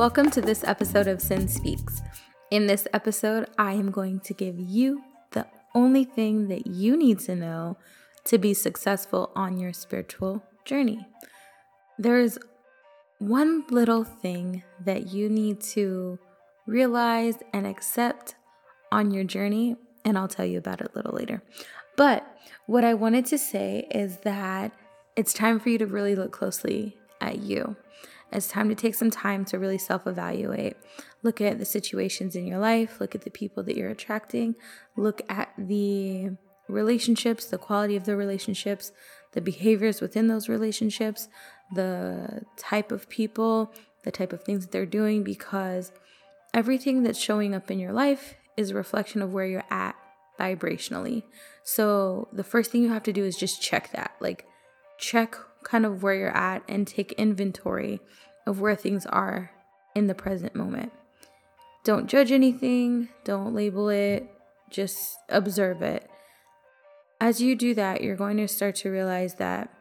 Welcome to this episode of Cin Speaks. In this episode, I am going to give you the only thing that you need to know to be successful on your spiritual journey. There's one little thing that you need to realize and accept on your journey, and I'll tell you about it a little later. But what I wanted to say is that it's time for you to really look closely at you. It's time to take some time to really self evaluate. Look at the situations in your life, look at the people that you're attracting, look at the relationships, the quality of the relationships, the behaviors within those relationships, the type of people, the type of things that they're doing, because everything that's showing up in your life is a reflection of where you're at vibrationally. So the first thing you have to do is just check that. Like, check kind of where you're at and take inventory of where things are in the present moment. Don't judge anything, don't label it, just observe it. As you do that, you're going to start to realize that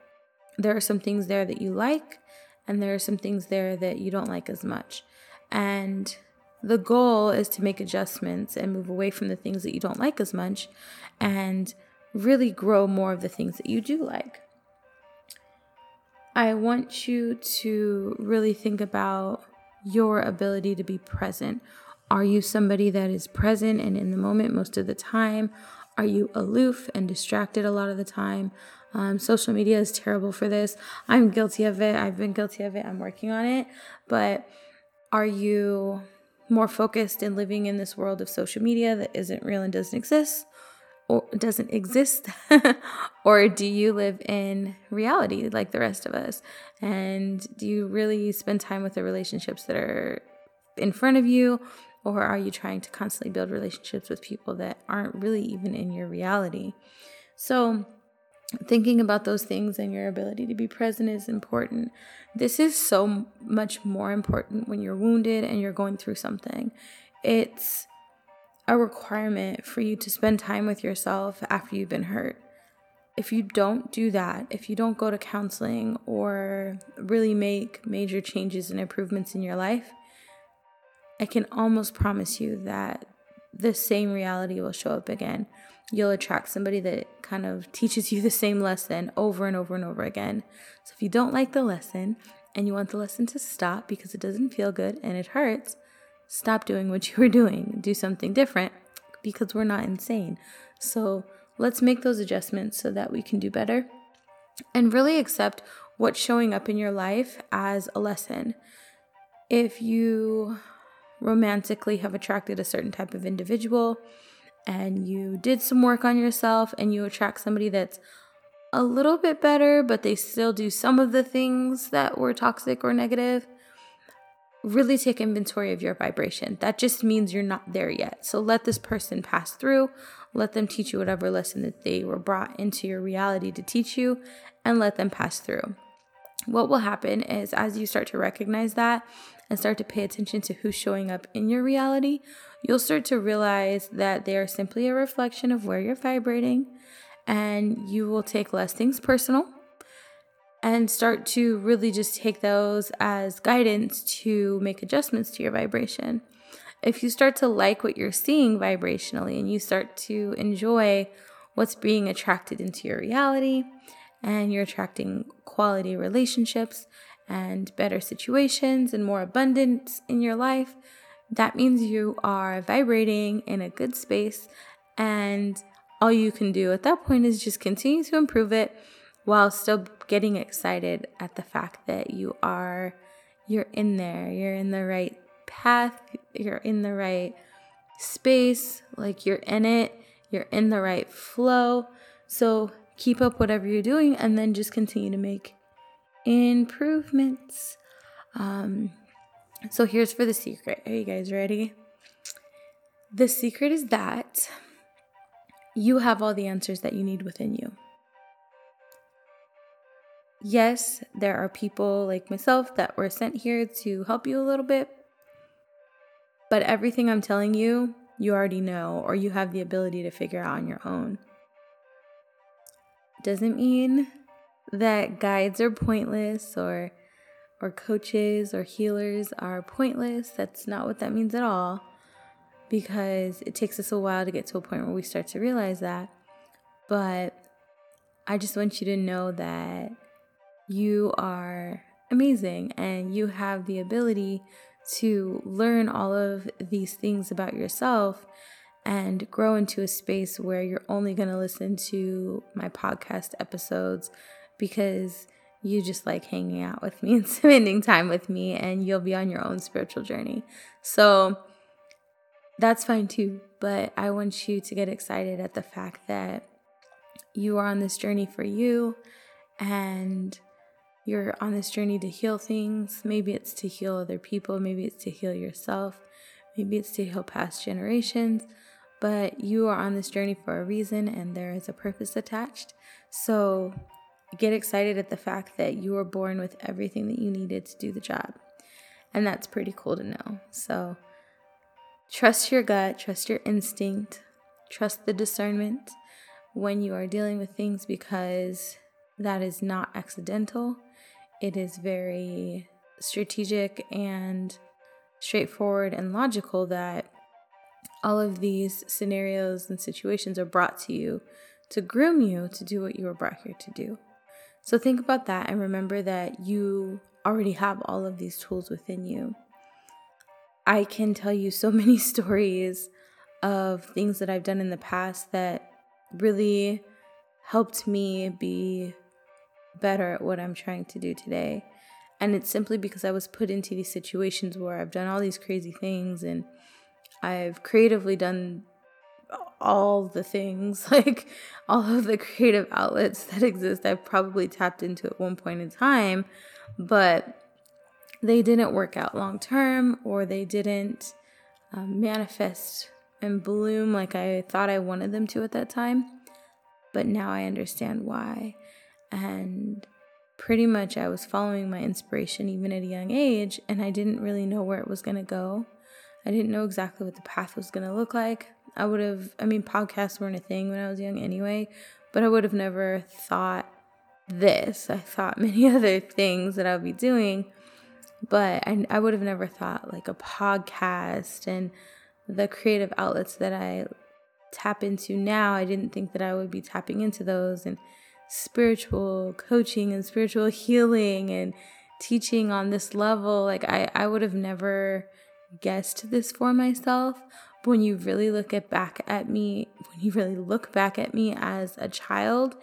there are some things there that you like, and there are some things there that you don't like as much. And the goal is to make adjustments and move away from the things that you don't like as much and really grow more of the things that you do like. I want you to really think about your ability to be present. Are you somebody that is present and in the moment most of the time? Are you aloof and distracted a lot of the time? Um, social media is terrible for this. I'm guilty of it. I've been guilty of it. I'm working on it. But are you more focused in living in this world of social media that isn't real and doesn't exist? Or doesn't exist or do you live in reality like the rest of us? And do you really spend time with the relationships that are in front of you? Or are you trying to constantly build relationships with people that aren't really even in your reality? So thinking about those things and your ability to be present is important. This is so much more important when you're wounded and you're going through something. It's a requirement for you to spend time with yourself after you've been hurt. If you don't do that, if you don't go to counseling or really make major changes and improvements in your life, I can almost promise you that the same reality will show up again. You'll attract somebody that kind of teaches you the same lesson over and over and over again. So if you don't like the lesson and you want the lesson to stop because it doesn't feel good and it hurts, stop doing what you were doing, do something different because we're not insane. So let's make those adjustments so that we can do better and really accept what's showing up in your life as a lesson. If you romantically have attracted a certain type of individual and you did some work on yourself and you attract somebody that's a little bit better, but they still do some of the things that were toxic or negative, really take inventory of your vibration. That just means you're not there yet. So let this person pass through. Let them teach you whatever lesson that they were brought into your reality to teach you, and let them pass through. What will happen is as you start to recognize that and start to pay attention to who's showing up in your reality, you'll start to realize that they are simply a reflection of where you're vibrating, and you will take less things personal and start to really just take those as guidance to make adjustments to your vibration. If you start to like what you're seeing vibrationally and you start to enjoy what's being attracted into your reality, and you're attracting quality relationships and better situations and more abundance in your life, that means you are vibrating in a good space. And all you can do at that point is just continue to improve it while still getting excited at the fact that you are you're in there. You're in the right path. You're in the right space. Like you're in it. You're in the right flow. So keep up whatever you're doing and then just continue to make improvements. Um so here's for the secret. Are you guys ready? The secret is that you have all the answers that you need within you yes, there are people like myself that were sent here to help you a little bit, but everything I'm telling you, you already know or you have the ability to figure out on your own. Doesn't mean that guides are pointless or or coaches or healers are pointless. That's not what that means at all because it takes us a while to get to a point where we start to realize that. But I just want you to know that you are amazing and you have the ability to learn all of these things about yourself and grow into a space where you're only going to listen to my podcast episodes because you just like hanging out with me and spending time with me, and you'll be on your own spiritual journey. So that's fine too. But I want you to get excited at the fact that you are on this journey for you and you're on this journey to heal things. Maybe it's to heal other people, maybe it's to heal yourself, maybe it's to heal past generations. But you are on this journey for a reason and there is a purpose attached. So get excited at the fact that you were born with everything that you needed to do the job. And that's pretty cool to know. So trust your gut, trust your instinct, trust the discernment when you are dealing with things because that is not accidental. It is very strategic and straightforward and logical that all of these scenarios and situations are brought to you to groom you to do what you were brought here to do. So think about that and remember that you already have all of these tools within you. I can tell you so many stories of things that I've done in the past that really helped me be better at what I'm trying to do today. And it's simply because I was put into these situations where I've done all these crazy things and I've creatively done all the things, like all of the creative outlets that exist, I've probably tapped into at one point in time, but they didn't work out long term or they didn't um, manifest and bloom like I thought I wanted them to at that time. But now I understand why. And pretty much I was following my inspiration even at a young age, and I didn't really know where it was going to go. I didn't know exactly what the path was going to look like. I would have, I mean, podcasts weren't a thing when I was young anyway, but I would have never thought this. I thought many other things that I would be doing, but I, I would have never thought like a podcast and the creative outlets that I tap into now. I didn't think that I would be tapping into those and spiritual coaching and spiritual healing and teaching on this level. Like, I, I would have never guessed this for myself. But when you really look at back at me, when you really look back at me as a child,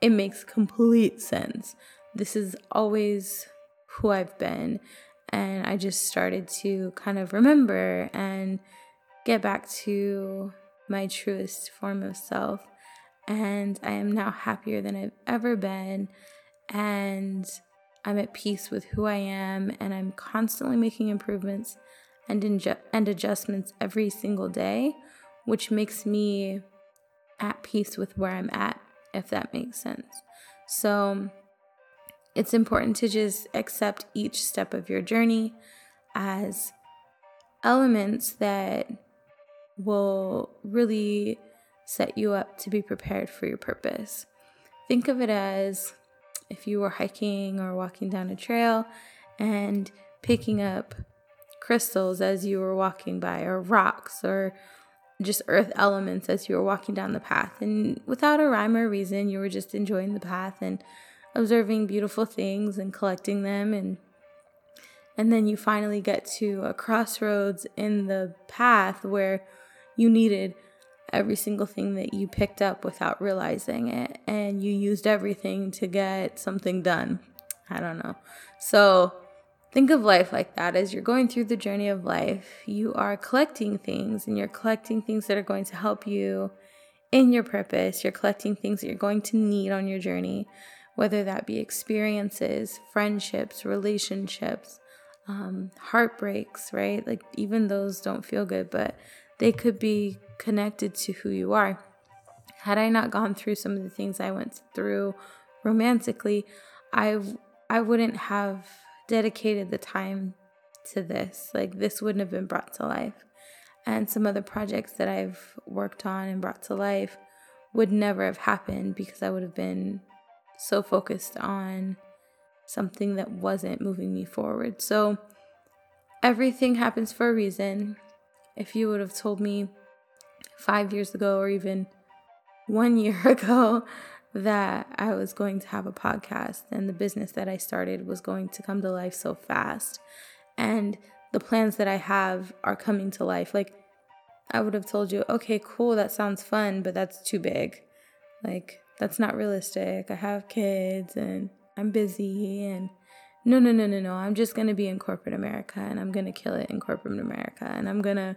it makes complete sense. This is always who I've been. And I just started to kind of remember and get back to my truest form of self. And I am now happier than I've ever been. And I'm at peace with who I am. And I'm constantly making improvements and, inju- and adjustments every single day, which makes me at peace with where I'm at, if that makes sense. So it's important to just accept each step of your journey as elements that will really set you up to be prepared for your purpose. Think of it as if you were hiking or walking down a trail and picking up crystals as you were walking by, or rocks, or just earth elements as you were walking down the path. And without a rhyme or reason, you were just enjoying the path and observing beautiful things and collecting them and and then you finally get to a crossroads in the path where you needed every single thing that you picked up without realizing it and you used everything to get something done. I don't know. So Think of life like that. As you're going through the journey of life, you are collecting things and you're collecting things that are going to help you in your purpose. You're collecting things that you're going to need on your journey, whether that be experiences, friendships, relationships, um, heartbreaks, right? Like, even those don't feel good, but they could be connected to who you are. Had I not gone through some of the things I went through romantically, I I wouldn't have dedicated the time to this. Like, this wouldn't have been brought to life. And some other projects that I've worked on and brought to life would never have happened because I would have been so focused on something that wasn't moving me forward. So everything happens for a reason. If you would have told me five years ago or even one year ago that I was going to have a podcast and the business that I started was going to come to life so fast and the plans that I have are coming to life. Like, I would have told you, okay, cool, that sounds fun, but that's too big. Like, that's not realistic. I have kids and I'm busy and no, no, no, no, no. I'm just going to be in corporate America and I'm going to kill it in corporate America and I'm going to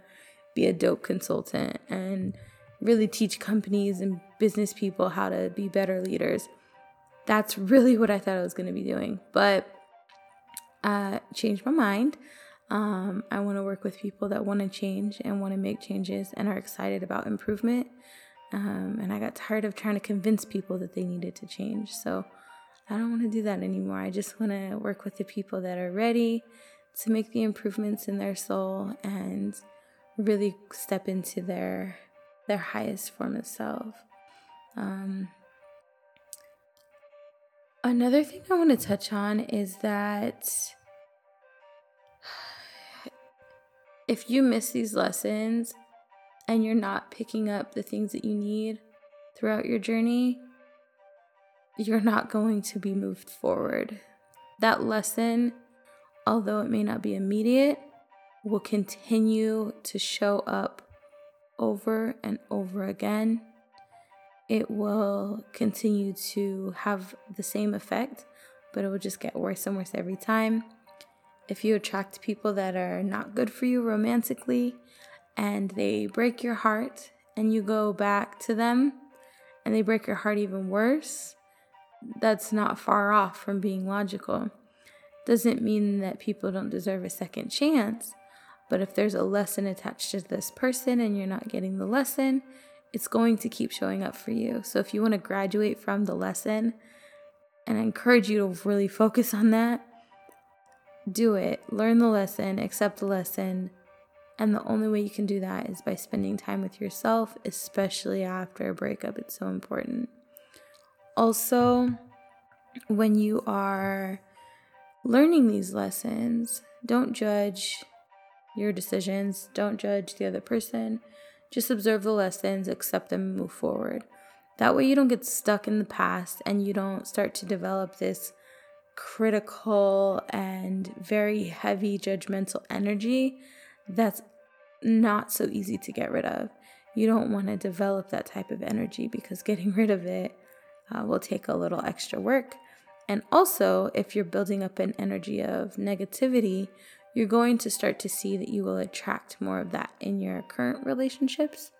be a dope consultant and really teach companies and business people how to be better leaders. That's really what I thought I was going to be doing. But I changed my mind. Um, I want to work with people that want to change and want to make changes and are excited about improvement. Um, and I got tired of trying to convince people that they needed to change. So I don't want to do that anymore. I just want to work with the people that are ready to make the improvements in their soul and really step into their their highest form of self. Um, another thing I want to touch on is that if you miss these lessons and you're not picking up the things that you need throughout your journey, you're not going to be moved forward. That lesson, although it may not be immediate, will continue to show up over and over again. It will continue to have the same effect, but it will just get worse and worse every time. If you attract people that are not good for you romantically and they break your heart and you go back to them and they break your heart even worse, that's not far off from being logical. Doesn't mean that people don't deserve a second chance, but if there's a lesson attached to this person and you're not getting the lesson, it's going to keep showing up for you. So if you want to graduate from the lesson, and I encourage you to really focus on that, do it. Learn the lesson, accept the lesson. And the only way you can do that is by spending time with yourself, especially after a breakup. It's so important. Also, when you are learning these lessons, don't judge your decisions. Don't judge the other person. Just observe the lessons, accept them, move forward. That way, you don't get stuck in the past and you don't start to develop this critical and very heavy judgmental energy that's not so easy to get rid of. You don't want to develop that type of energy because getting rid of it uh, will take a little extra work. And also, if you're building up an energy of negativity, you're going to start to see that you will attract more of that in your current relationships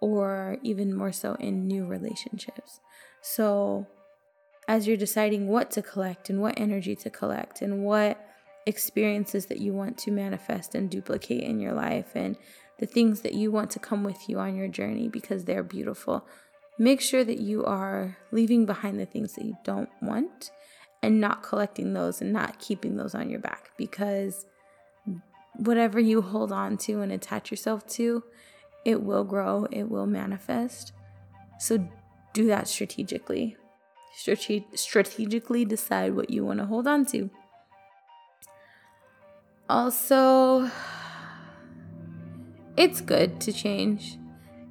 or even more so in new relationships. So, as you're deciding what to collect and what energy to collect and what experiences that you want to manifest and duplicate in your life and the things that you want to come with you on your journey because they're beautiful, make sure that you are leaving behind the things that you don't want and not collecting those and not keeping those on your back because whatever you hold on to and attach yourself to, it will grow, it will manifest. So do that strategically. Strate- strategically decide what you want to hold on to. Also, it's good to change.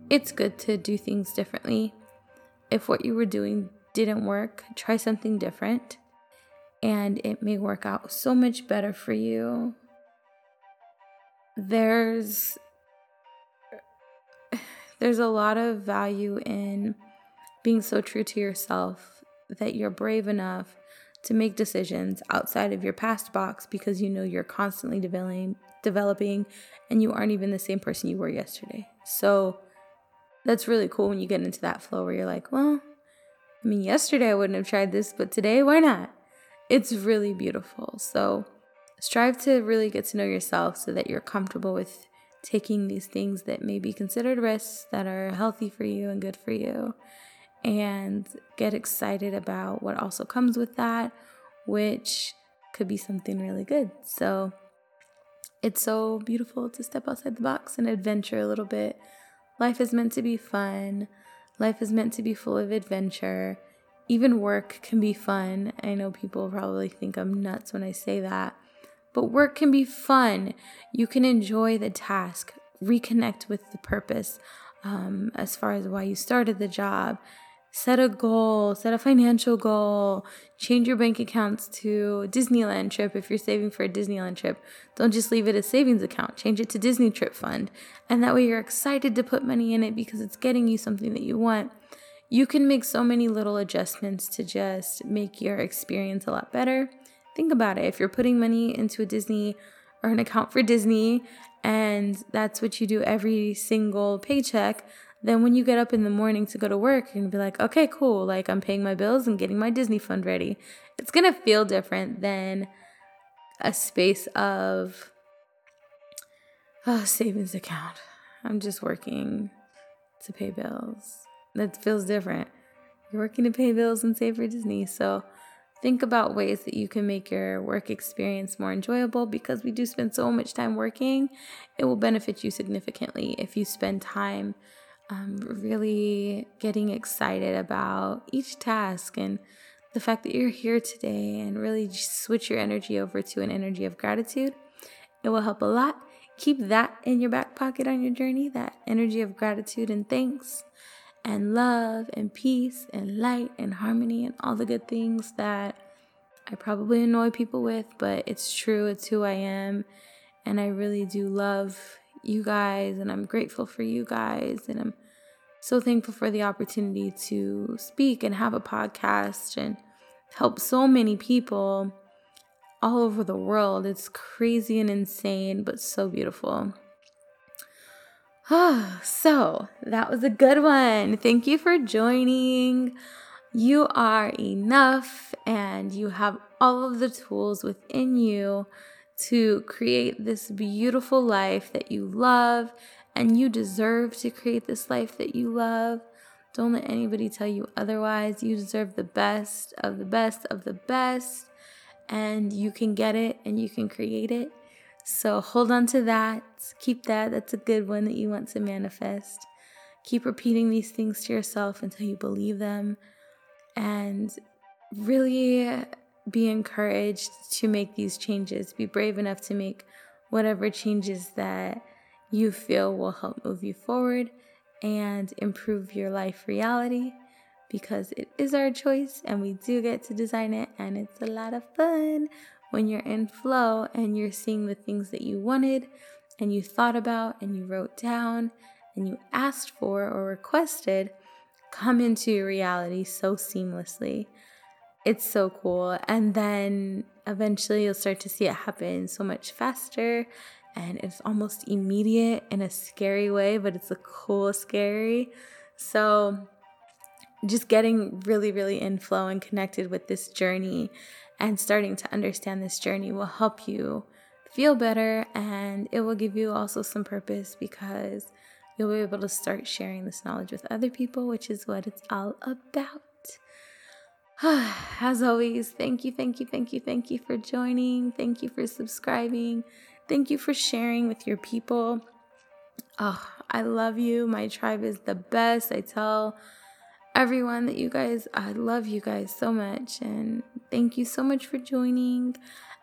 It's good to do things differently. If what you were doing didn't work, try something different, and it may work out so much better for you there's there's a lot of value in being so true to yourself that you're brave enough to make decisions outside of your past box because you know you're constantly developing developing and you aren't even the same person you were yesterday. So that's really cool when you get into that flow where you're like, well, I mean, yesterday I wouldn't have tried this, but today, why not? It's really beautiful. So strive to really get to know yourself so that you're comfortable with taking these things that may be considered risks that are healthy for you and good for you and get excited about what also comes with that which could be something really good. So it's so beautiful to step outside the box and adventure a little bit. Life is meant to be fun. Life is meant to be full of adventure. Even work can be fun. I know people probably think I'm nuts when I say that, but work can be fun. You can enjoy the task, reconnect with the purpose um, as far as why you started the job. Set a goal, set a financial goal, change your bank accounts to Disneyland trip if you're saving for a Disneyland trip. Don't just leave it a savings account, change it to Disney trip fund. And that way you're excited to put money in it because it's getting you something that you want you can make so many little adjustments to just make your experience a lot better. Think about it. If you're putting money into a Disney or an account for Disney and that's what you do every single paycheck, then when you get up in the morning to go to work, you're gonna be like, okay, cool. Like I'm paying my bills and getting my Disney fund ready. It's gonna feel different than a space of a savings account. I'm just working to pay bills that feels different. You're working to pay bills and save for Disney. So think about ways that you can make your work experience more enjoyable because we do spend so much time working. It will benefit you significantly if you spend time um, really getting excited about each task and the fact that you're here today and really switch your energy over to an energy of gratitude. It will help a lot. Keep that in your back pocket on your journey, that energy of gratitude and thanks and love and peace and light and harmony and all the good things that I probably annoy people with, but it's true. It's who I am. And I really do love you guys and I'm grateful for you guys. And I'm so thankful for the opportunity to speak and have a podcast and help so many people all over the world. It's crazy and insane, but so beautiful. so that was a good one. Thank you for joining. You are enough and you have all of the tools within you to create this beautiful life that you love, and you deserve to create this life that you love. Don't let anybody tell you otherwise. You deserve the best of the best of the best, and you can get it and you can create it. So hold on to that. Keep that. That's a good one that you want to manifest. Keep repeating these things to yourself until you believe them. And really be encouraged to make these changes. Be brave enough to make whatever changes that you feel will help move you forward and improve your life reality because it is our choice and we do get to design it and it's a lot of fun when you're in flow and you're seeing the things that you wanted and you thought about and you wrote down and you asked for or requested come into your reality so seamlessly. It's so cool. And then eventually you'll start to see it happen so much faster and it's almost immediate in a scary way, but it's a cool scary. So just getting really, really in flow and connected with this journey and starting to understand this journey will help you feel better and it will give you also some purpose because you'll be able to start sharing this knowledge with other people, which is what it's all about. As always, thank you, thank you, thank you, thank you for joining. Thank you for subscribing. Thank you for sharing with your people. Oh, I love you. My tribe is the best. I tell everyone that you guys, I love you guys so much. And thank you so much for joining.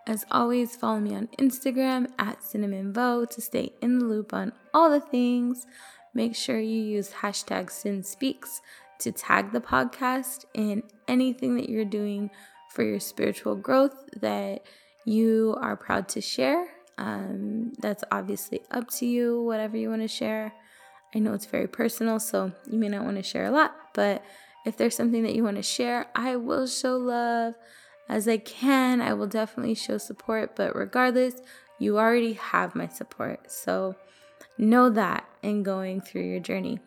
As always, follow me on Instagram at CinnamonVo to stay in the loop on all the things. Make sure you use hashtag CinSpeaks to tag the podcast in anything that you're doing for your spiritual growth that you are proud to share. Um, that's obviously up to you, whatever you want to share. I know it's very personal, so you may not want to share a lot, but if there's something that you want to share, I will show love as I can. I will definitely show support, but regardless, you already have my support. So know that in going through your journey.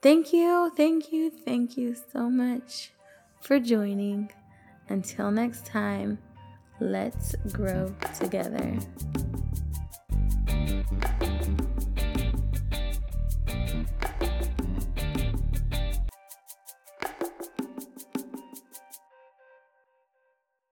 Thank you, thank you, thank you so much for joining. Until next time, let's grow together.